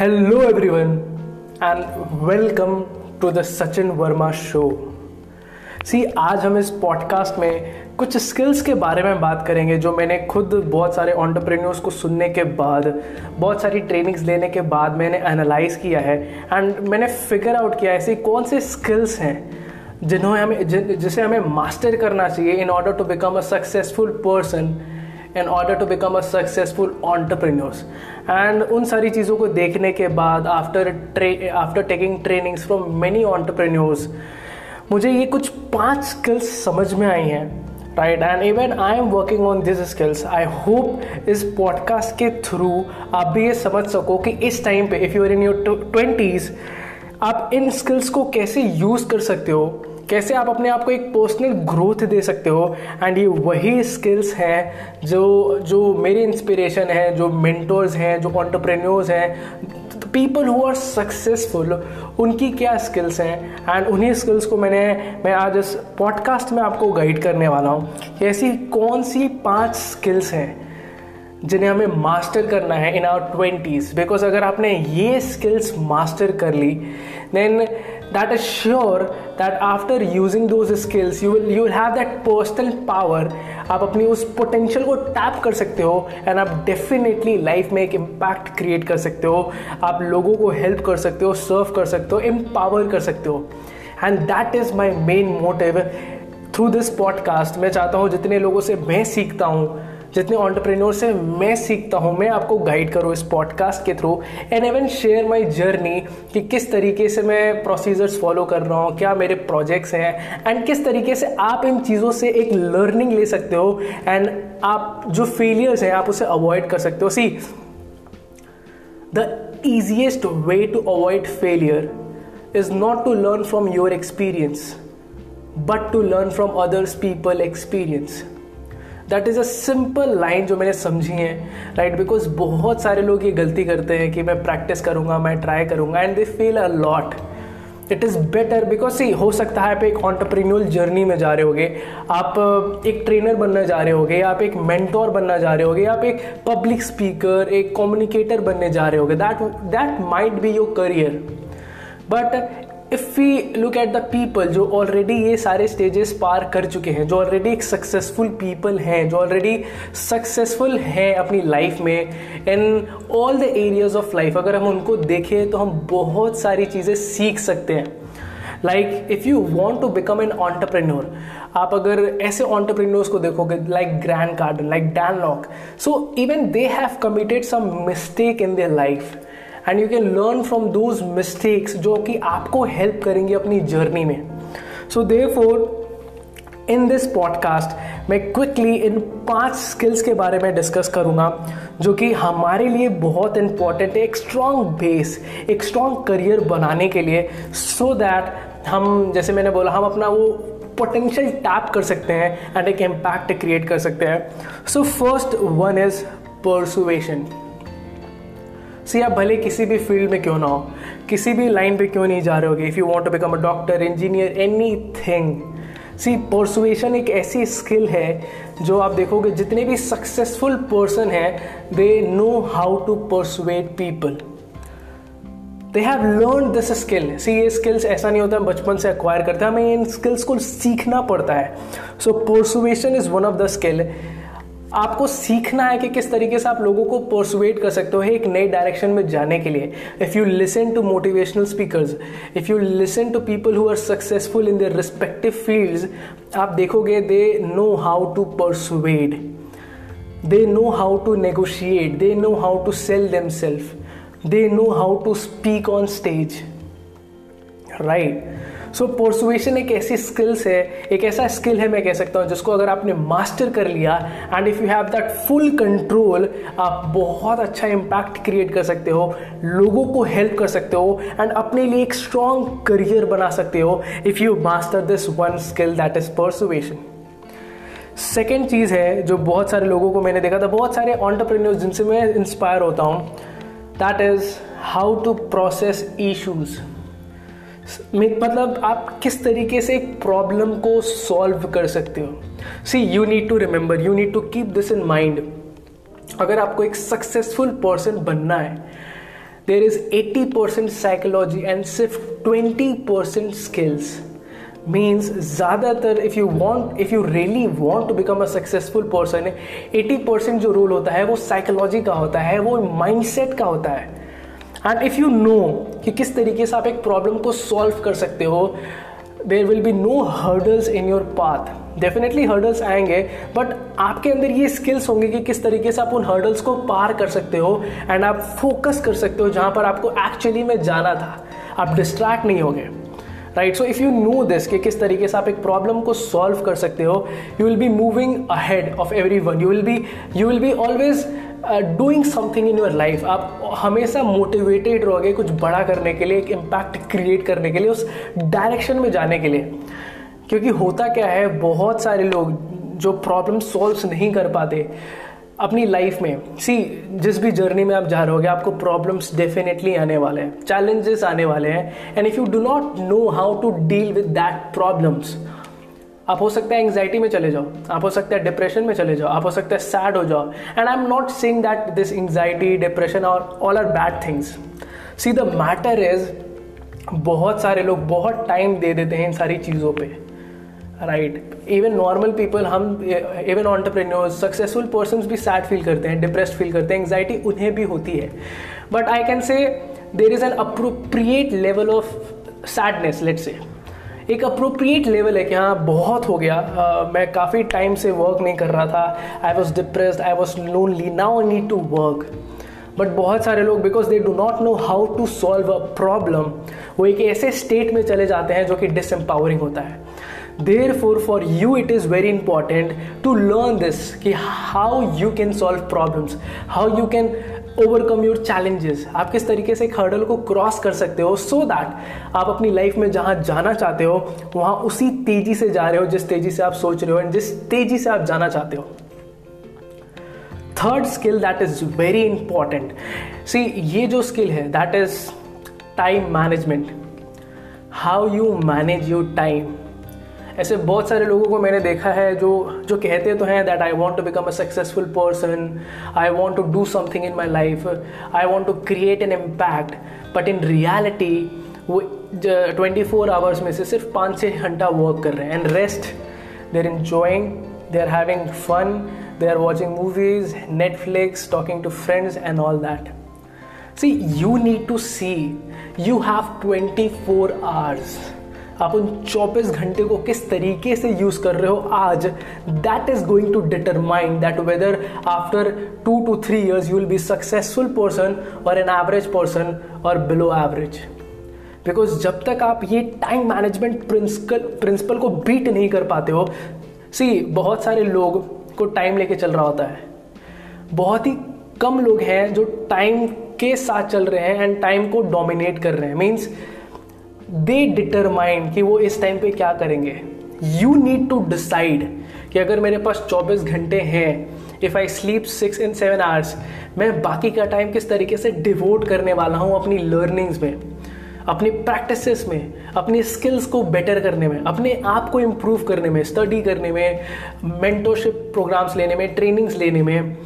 Hello everyone and welcome to the Sachin Verma show सी आज हम इस पॉडकास्ट में कुछ स्किल्स के बारे में बात करेंगे जो मैंने खुद बहुत सारे ऑन्टरप्रेन्योर्स को सुनने के बाद, बहुत सारी ट्रेनिंग्स लेने के बाद मैंने एनालाइज किया है एंड मैंने फिगर आउट किया है ऐसे कौन से स्किल्स हैं जिन्होंने हमें जिसे हमें मास्टर करना चाहिए in order to become a successful person in order to become a successful entrepreneurs and उन सारी चीज़ों को देखने के बाद after tray after taking trainings from many entrepreneurs मुझे ये कुछ पाँच स्किल्स समझ में आई हैं right and even I am working on this skills I hope इस पॉडकास्ट के थ्रू आप भी ये समझ सको कि इस टाइम पे if you are in your twenties आप इन स्किल्स को कैसे यूज़ कर सकते हो? कैसे आप अपने आप को एक पर्सनल ग्रोथ दे सकते हो? एंड ये वही स्किल्स हैं जो जो मेरी इंस्पिरेशन है, जो मेंटर्स हैं, जो ऑन्टरप्रेन्योर्स हैं पीपल हु आर सक्सेसफुल उनकी क्या स्किल्स हैं? एंड उन्हीं स्किल्स को मैंने, मैं आज इस पॉडकास्ट में आपको गाइड करने वाला हूँ। ऐसी कौन सी पाँच स्किल्स हैं जिन्हें हमें मास्टर करना है इन आवर ट्वेंटीज़ बिकॉज़ अगर आपने ये स्किल्स मास्टर कर ली then that is sure that after using those skills, you will you will have that personal power. आप अपनी उस पोटेंशियल को टैप कर सकते हो एंड आप डेफिनेटली लाइफ में एक इम्पैक्ट क्रिएट कर सकते हो। आप लोगों को हेल्प कर सकते हो सर्व कर सकते हो एम्पावर कर सकते हो। And that is my main motive through this podcast मैं चाहता हूँ जितने लोगों से मैं सीखता हूँ जितने ऑन्टरप्रेन्योर से मैं सीखता हूँ, मैं आपको गाइड करूँ इस पॉडकास्ट के through and even share my journey कि किस तरीके से मैं प्रोसीजर्स फॉलो कर रहा हूँ, क्या मेरे प्रोजेक्ट्स हैं एंड किस तरीके से आप इन चीज़ों से एक लर्निंग ले सकते हो एंड आप जो फेलियर्स हैं, आप उसे अवॉइड कर सकते हो। See the easiest way to avoid failure is not to learn from your experience but to learn from others people experience. That is a simple line जो मैंने समझी है राइट बिकॉज़ बहुत सारे लोग ये गलती करते हैं कि मैं प्रैक्टिस करूँगा, मैं ट्राई करूँगा and they feel a lot it is better because see हो सकता है आप एक ऑन्टरप्रीनियल जर्नी में जा रहे होगे, आप एक ट्रेनर बनना जा रहे होगे, आप एक मेंटोर बनना जा रहे होगे, आप एक पब्लिक स्पीकर एक कम्युनिकेटर बनने जा रहे होगे. That that might be your career but if we look at the people जो ऑलरेडी ये सारे स्टेजेस पार कर चुके हैं, जो ऑलरेडी एक सक्सेसफुल पीपल हैं, जो ऑलरेडी सक्सेसफुल हैं अपनी लाइफ में in all the areas of life अगर हम उनको देखें तो हम बहुत सारी चीज़ें सीख सकते हैं। Like if you want to become an entrepreneur आप अगर ऐसे ऑन्टरप्रेन्योर्स को देखोगे like Grant Cardone like Dan Lok so even they have committed some mistake in their life and you can learn from those mistakes जो कि आपको help करेंगे अपनी जर्नी में। So therefore in this podcast मैं quickly इन पाँच skills के बारे में डिस्कस करूँगा, जो कि हमारे लिए बहुत इंपॉर्टेंट है, एक स्ट्रॉन्ग बेस एक स्ट्रॉन्ग करियर बनाने के लिए सो so दैट हम, जैसे मैंने बोला, हम अपना वो पोटेंशियल टैप कर सकते हैं एंड एक इम्पैक्ट क्रिएट कर सकते हैं। So first one is persuasion see आप भले किसी भी फ़ील्ड में क्यों ना हो, किसी भी लाइन पे क्यों नहीं जा रहे होगे? If you want to become a doctor engineer anything see persuasion एक ऐसी स्किल है जो आप देखोगे, जितने भी सक्सेसफुल पर्सन हैं they know how to persuade people they have learn this skill see ये स्किल्स ऐसा नहीं होता, हम बचपन से अक्वायर करते हैं, हमें इन स्किल्स को सीखना पड़ता है. So persuasion is one of the skill आपको सीखना है कि किस तरीके से आप लोगों को परसुएट कर सकते हो एक नए डायरेक्शन में जाने के लिए। If you listen to motivational speakers if you listen to people who are successful in their respective fields आप देखोगे they know how to persuade they know how to negotiate they know how to sell themselves they know how to speak on stage right so so, persuasion एक ऐसी skills है एक ऐसा skill है मैं कह सकता हूँ जिसको अगर आपने मास्टर कर लिया and if you have that full control आप बहुत अच्छा इम्पैक्ट क्रिएट कर सकते हो लोगों को हेल्प कर सकते हो एंड अपने लिए एक स्ट्रॉन्ग करियर बना सकते हो if you master this one skill that is persuasion second चीज़ है जो बहुत सारे लोगों को मैंने देखा था बहुत सारे ऑन्टरप्रेन्योर्स जिनसे मैं इंस्पायर होता हूँ that is how to process issues मतलब आप किस तरीके से प्रॉब्लम को सॉल्व कर सकते हो? See you need to remember you need to keep this in mind अगर आपको एक सक्सेसफुल पर्सन बनना है there is eighty percent psychology and सिर्फ़ ट्वेंटी परसेंट स्किल्स मीन्स ज़्यादातर if you want if you really want to become a successful person है eighty percent जो role होता है वो साइकोलॉजी का होता है, वो माइंडसेट का होता है. एंड इफ़ यू नो कि किस तरीके से आप एक प्रॉब्लम को सॉल्व कर सकते हो there will be no hurdles in your path definitely hurdles आएँगे बट आपके अंदर ये स्किल्स होंगे कि किस तरीके से आप उन हर्डल्स को पार कर सकते हो एंड आप फोकस कर सकते हो जहाँ पर आपको एक्चुअली में जाना था। आप डिस्ट्रैक्ट नहीं होंगे। Right so if you know this कि किस तरीके से आप एक प्रॉब्लम को सॉल्व कर सकते हो you will be moving ahead of everyone you will be you will be always doing something in your life आप हमेशा मोटिवेटेड रहोगे कुछ बड़ा करने के लिए, एक इम्पैक्ट क्रिएट करने के लिए, उस डायरेक्शन में जाने के लिए। क्योंकि होता क्या है, बहुत सारे लोग जो प्रॉब्लम सॉल्व नहीं कर पाते अपनी लाइफ में। सी जिस भी जर्नी में आप जा रहे होगे, आपको प्रॉब्लम्स डेफिनेटली आने वाले हैं चैलेंजेस आने वाले हैं। And if you do not know how to deal with that problems आप हो सकता है एंगजाइटी में चले जाओ, आप हो सकता है डिप्रेशन में चले जाओ, आप हो सकता है सैड हो जाओ. And I am not seeing that this anxiety depression और all are bad things see the matter is बहुत सारे लोग बहुत टाइम दे देते हैं इन सारी चीज़ों पे. राइट इवन नॉर्मल पीपल हम इवन ऑन्टरप्रेन्योर्स सक्सेसफुल पर्सन भी सैड फील करते हैं डिप्रेस्ड फील करते हैं एंगजाइटी उन्हें भी होती है. But I can say there is an appropriate level of sadness let say एक अप्रोप्रिएट लेवल है कि हाँ बहुत हो गया। uh, मैं काफ़ी टाइम से वर्क नहीं कर रहा था। I was depressed I was lonely now I need to work but बहुत सारे लोग because they do not know how to solve a problem वो एक ऐसे स्टेट में चले जाते हैं जो कि डिसम्पावरिंग होता है। Therefore for you it is very important to learn this कि how you can solve problems how you can overcome your challenges आप किस तरीके से एक हर्डल को क्रॉस कर सकते हो सो so दैट आप अपनी लाइफ में जहाँ जाना चाहते हो, वहाँ उसी तेज़ी से जा रहे हो, जिस तेज़ी से आप सोच रहे हो एंड जिस तेज़ी से आप जाना चाहते हो। Third skill that is very important see ये जो स्किल है that is time management how you manage your time ऐसे बहुत सारे लोगों को मैंने देखा है जो जो कहते तो हैं that I want to become a successful person I want to do something in my life I want to create an impact but in reality वो ट्वेंटी फोर आवर्स में से सिर्फ़ पाँच छः घंटा वर्क कर रहे हैं. And rest they're enjoying they are having fun they are watching movies Netflix talking to friends and all that see you need to see you have twenty four hours आप उन 24 घंटे को किस तरीके से यूज़ कर रहे हो आज? That is going to determine that whether after two two three years you will be successful person और एन एवरेज पर्सन और बिलो एवरेज बिकॉज़ जब तक आप ये टाइम मैनेजमेंट प्रिंसिपल प्रिंसिपल को बीट नहीं कर पाते हो सी बहुत सारे लोग को टाइम लेके चल रहा होता है। बहुत ही कम लोग हैं जो टाइम के साथ चल रहे हैं एंड टाइम को डोमिनेट कर रहे हैं। मीन्स दे डिटरमाइंड कि वो इस टाइम पे क्या करेंगे। यू नीड टू डिसाइड कि अगर मेरे पास 24 घंटे हैं if I sleep six in seven hours मैं बाकी का टाइम किस तरीके से डिवोट करने वाला हूँ अपनी लर्निंग्स में, अपनी प्रैक्टिसेस में, अपनी स्किल्स को बेटर करने में, अपने आप को इम्प्रूव करने में स्टडी करने में मेंटोरशिप प्रोग्राम्स लेने में ट्रेनिंग्स लेने में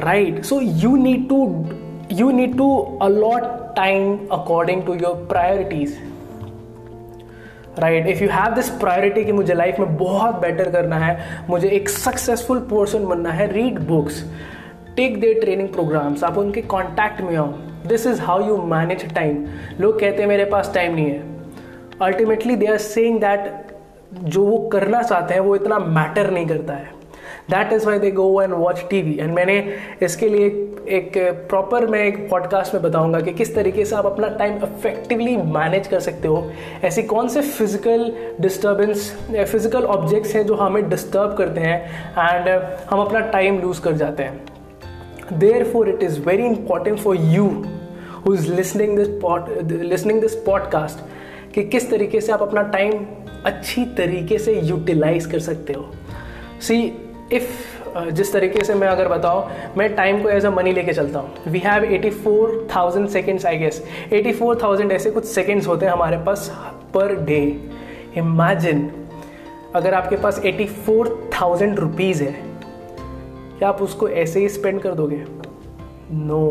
right so you need to you need to allot time according to your priorities right if you have this priority कि मुझे लाइफ में बहुत बेटर करना है, मुझे एक सक्सेसफुल पर्सन बनना है read books take the training programs आप उनके कॉन्टैक्ट में आओ। This is how you manage time लोग कहते हैं, मेरे पास टाइम नहीं है. Ultimately they are saying that जो वो करना चाहते हैं, वो इतना मैटर नहीं करता है। That is why they go and watch TV and मैंने इसके लिए एक प्रॉपर मैं एक पॉडकास्ट में बताऊँगा कि किस तरीके से आप अपना टाइम इफेक्टिवली मैनेज कर सकते हो। ऐसी कौन से फ़िज़िकल डिस्टर्बेंस फ़िज़िकल ऑब्जेक्ट्स हैं जो हमें डिस्टर्ब करते हैं एंड हम अपना टाइम लूज कर जाते हैं। Therefore it is very important for you who is listening this listening this podcast कि किस तरीके से आप अपना टाइम अच्छी तरीके से यूटिलाइज कर सकते हो। सी इफ़ जिस तरीके से मैं अगर बताऊँ, मैं टाइम को एज अ मनी लेके चलता हूँ। We have eighty four thousand seconds I guess eighty four thousand ऐसे कुछ सेकेंड्स होते हैं हमारे पास पर डे इमेजिन अगर आपके पास एटी फोर थाउज़ेंड रुपीज़ है, क्या आप उसको ऐसे ही स्पेंड कर दोगे? नो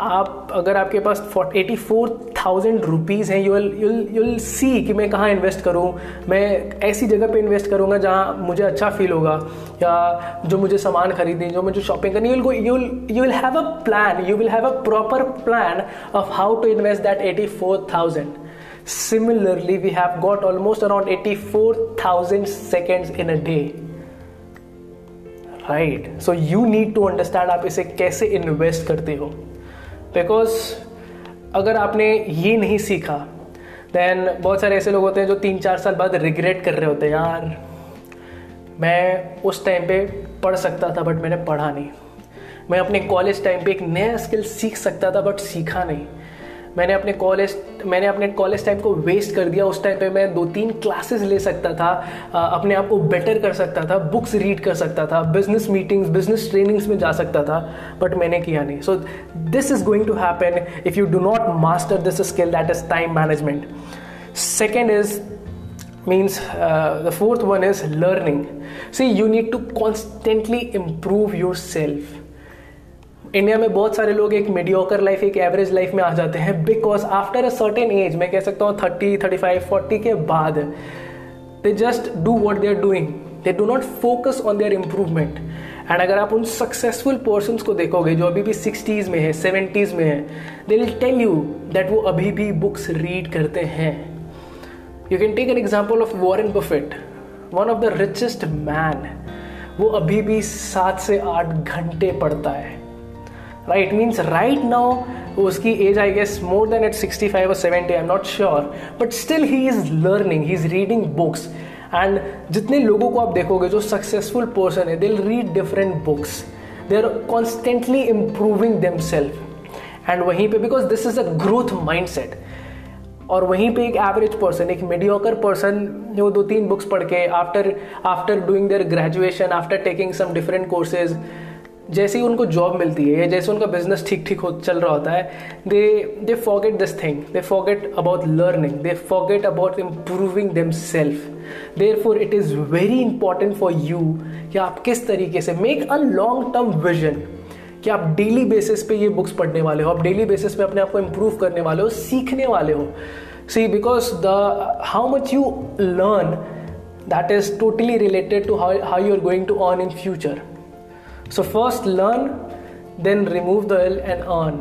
आप अगर आपके पास एटी फोर थाउज़ेंड रुपीज़ हैं यूल यूल यूल सी कि मैं कहाँ इन्वेस्ट करूँ मैं ऐसी जगह पे इन्वेस्ट करूँगा जहाँ मुझे अच्छा फील होगा या जो मुझे सामान खरीदनी जो मुझे शॉपिंग करनी you'll you'll you will have a plan you will have a proper plan of how to invest that eighty four thousand Similarly, we have got almost around 84,000 seconds in a day. Right? So you need to understand आप इसे कैसे invest करते हो because अगर आपने ये नहीं सीखा देन बहुत सारे ऐसे लोग होते हैं जो तीन चार साल बाद रिग्रेट कर रहे होते हैं, यार, मैं उस टाइम पे पढ़ सकता था बट मैंने पढ़ा नहीं। मैं अपने कॉलेज टाइम पे एक नया स्किल सीख सकता था बट सीखा नहीं। मैंने अपने कॉलेज मैंने अपने कॉलेज टाइम को वेस्ट कर दिया। उस टाइम पे मैं दो तीन क्लासेस ले सकता था अपने आप को बेटर कर सकता था बुक्स रीड कर सकता था बिज़नेस मीटिंग्स बिज़नेस ट्रेनिंग्स में जा सकता था बट मैंने किया नहीं। So this is going to happen if you do not master this skill that is time management second is means uh, the fourth one is learning. See you need to constantly improve yourself. India में बहुत सारे लोग एक mediocre life एक average life में आ जाते हैं because after a certain age मैं कह सकता हूँ थर्टी थर्टी फाइव फोर्टी के बाद they just do what they are doing they do not focus on their improvement and अगर आप उन सक्सेसफुल पर्सन को देखोगे, जो अभी भी सिक्सटीज में है सेवेंटीज में है they will tell you that वो अभी भी बुक्स रीड करते हैं. You can take an example of Warren Buffett one of the richest man वो अभी भी सात से आठ घंटे पढ़ता है. राइट मीन्स राइट नाउ उसकी age I guess more than eight sixty five और seventy I am not sure but still he is learning he is reading books and जितने लोगों को आप देखोगे, जो सक्सेसफुल पर्सन है they read different books they are constantly improving them self and वहीं पे because this is a growth mind set और वहीं पे एक एवरेज पर्सन एक मीडियोकर पर्सन जो दो तीन बुक्स पढ़ के after after doing their graduation after taking some different courses जैसे ही उनको जॉब मिलती है या जैसे उनका बिज़नेस ठीक ठीक हो, चल रहा होता है they they forget this thing they forget about learning they forget about improving themself therefore it is very important for you कि आप किस तरीके से make a long term vision कि आप डेली बेसिस पे ये बुक्स पढ़ने वाले हो, आप डेली बेसिस पे अपने आप को इम्प्रूव करने वाले हो, सीखने वाले हो. See because the how much you learn that is totally related to how how you are going to earn in future So, first learn, then remove the L and earn.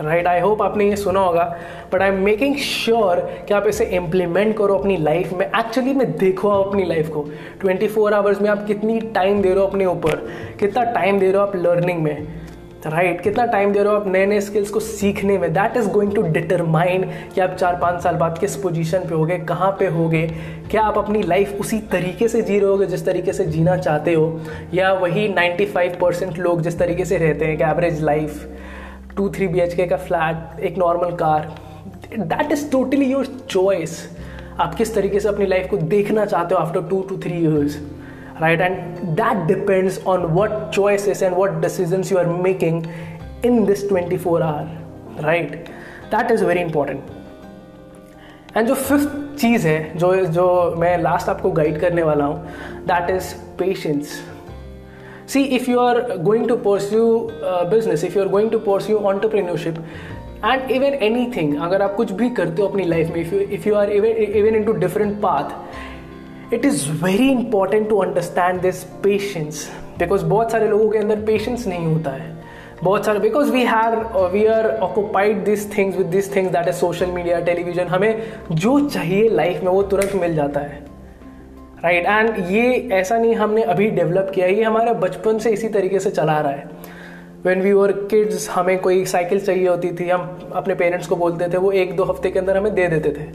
Right I hope आपने ये सुना होगा but I am making sure कि आप इसे implement करो अपनी life में। एक्चुअली में देखो आप अपनी लाइफ को। 24 फोर आवर्स में आप कितनी टाइम दे रहे हो अपने ऊपर? कितना टाइम दे रहे हो आप लर्निंग में? Right right? कितना टाइम दे रहे हो आप नए नए स्किल्स को सीखने में? That is going to determine कि आप चार, पाँच साल बाद किस पोजीशन पे होगे, कहाँ पे होगे। क्या आप अपनी लाइफ उसी तरीके से जी रहे होगे जिस तरीके से जीना चाहते हो? या वही 95 परसेंट लोग जिस तरीके से रहते हैं कि average life two three B का फ्लैट एक normal car that is totally your choice आप किस तरीके से अपनी लाइफ को देखना चाहते हो after two two three years right? And that depends on what choices and what decisions you are making in this 24 hour. Right? That is very important. And जो फिफ्थ चीज़ है, जो जो मैं लास्ट आपको गाइड करने वाला हूँ that is patience see if you are going to pursue business if you are going to pursue entrepreneurship and even anything अगर आप कुछ भी करते हो अपनी लाइफ में if you if you are even in two different path it is very important to understand this patience because बहुत सारे लोगों के अंदर पेशेंस नहीं होता है। बहुत सारे because we here we are occupied this things with this things that is social media television हमें जो चाहिए लाइफ में वो तुरंत मिल जाता है। Right right? एंड ये ऐसा नहीं हमने अभी डेवलप किया, ये हमारा बचपन से इसी तरीके से चला रहा है। वेन वी वर किड्स हमें कोई साइकिल चाहिए होती थी, हम अपने पेरेंट्स को बोलते थे, वो एक दो हफ़्ते के अंदर हमें दे देते थे।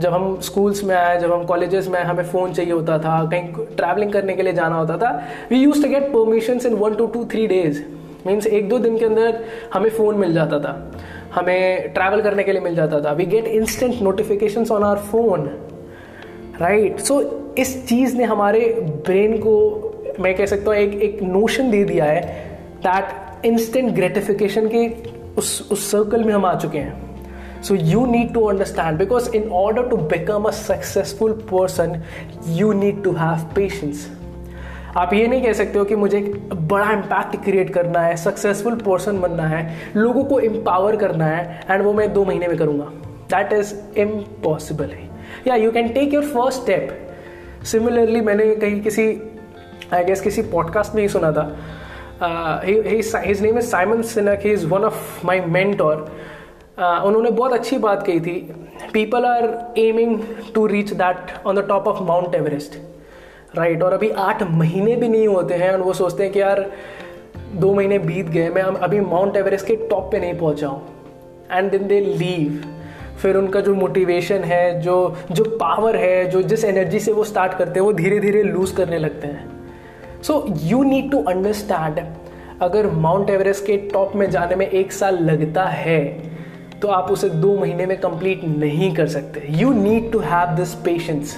जब हम स्कूल्स में आए, जब हम कॉलेजेस में हमें फ़ोन चाहिए होता था, कहीं ट्रैवलिंग करने के लिए जाना होता था we use to get permission in one two two three days means एक दो दिन के अंदर हमें फ़ोन मिल जाता था, हमें ट्रैवल करने के लिए मिल जाता था. We get instant notification on our phone right so इस चीज़ ने हमारे ब्रेन को, मैं कह सकता हूँ, एक एक नोशन दे दिया है दैट इंस्टेंट ग्रेटिफिकेशन के उस उस सर्कल में हम आ चुके हैं. So you need to understand because in order to become a successful person, you need to have patience. आप ये नहीं कह सकते हो कि मुझे एक बड़ा इम्पैक्ट क्रिएट करना है सक्सेसफुल पर्सन बनना है लोगों को एम्पावर करना है एंड वो मैं दो महीने में करूँगा। दैट इज़ इम्पॉसिबल है या you can take your first step similarly मैंने कहीं किसी आई गेस किसी पॉडकास्ट में ही सुना था। His name is Simon Sinek he is one of my mentor उन्होंने बहुत अच्छी बात कही थी। People are aiming to reach that on the top of Mount Everest right और अभी आठ महीने भी नहीं होते हैं और वो सोचते हैं कि यार, दो महीने बीत गए, मैं अभी माउंट एवरेस्ट के टॉप पे नहीं पहुँचा हूँ एंड देन दे लीव फिर उनका जो मोटिवेशन है, जो जो पावर है, जो जिस एनर्जी से वो स्टार्ट करते हैं, वो धीरे धीरे लूज करने लगते हैं। So you need to understand अगर माउंट एवरेस्ट के टॉप में जाने में एक साल लगता है तो आप उसे दो महीने में कंप्लीट नहीं कर सकते। You need to have this patience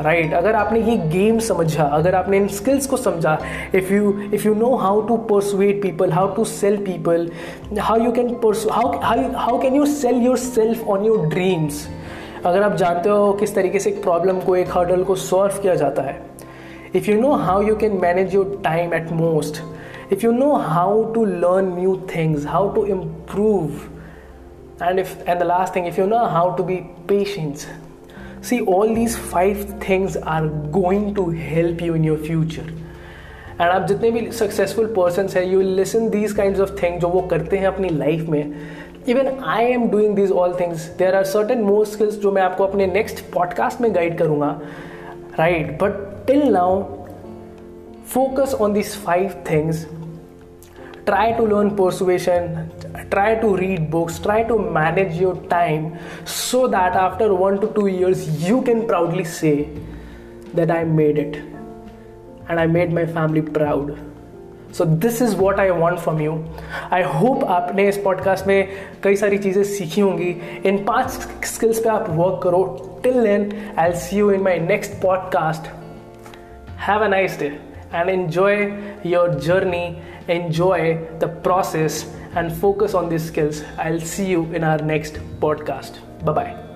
right अगर आपने ये गेम समझा, अगर आपने इन स्किल्स को समझा if you if you know how to persuade people how to sell people how you can how how can you sell yourself on your dreams अगर आप जानते हो किस तरीके से एक प्रॉब्लम को, एक हर्डल को सॉल्व किया जाता है if you know how you can manage your time at most if you know how to learn new things, how to improve and if, and the last thing, if you know how to be patient, see, all these five things are going to help you in your future. And आप जितने भी successful person हैं you listen these kind of things जो वो करते हैं अपनी life में. Even I am doing these all things there are certain more skills जो मैं आपको अपने नेक्स्ट पॉडकास्ट में गाइड करूँगा. Right but till now focus on these five things try to learn persuasion try to read books try to manage your time so that after one to two years you can proudly say that i made it and i made my family proud so this is what I want from you I hope आपने इस podcast में कई सारी चीज़ें सीखी होंगी इन पांच skills पे आप वर्क करो till then I see you in my next podcast have a nice day and enjoy your journey, enjoy the process, and focus on these skills. I'll see you in our next podcast. Bye bye.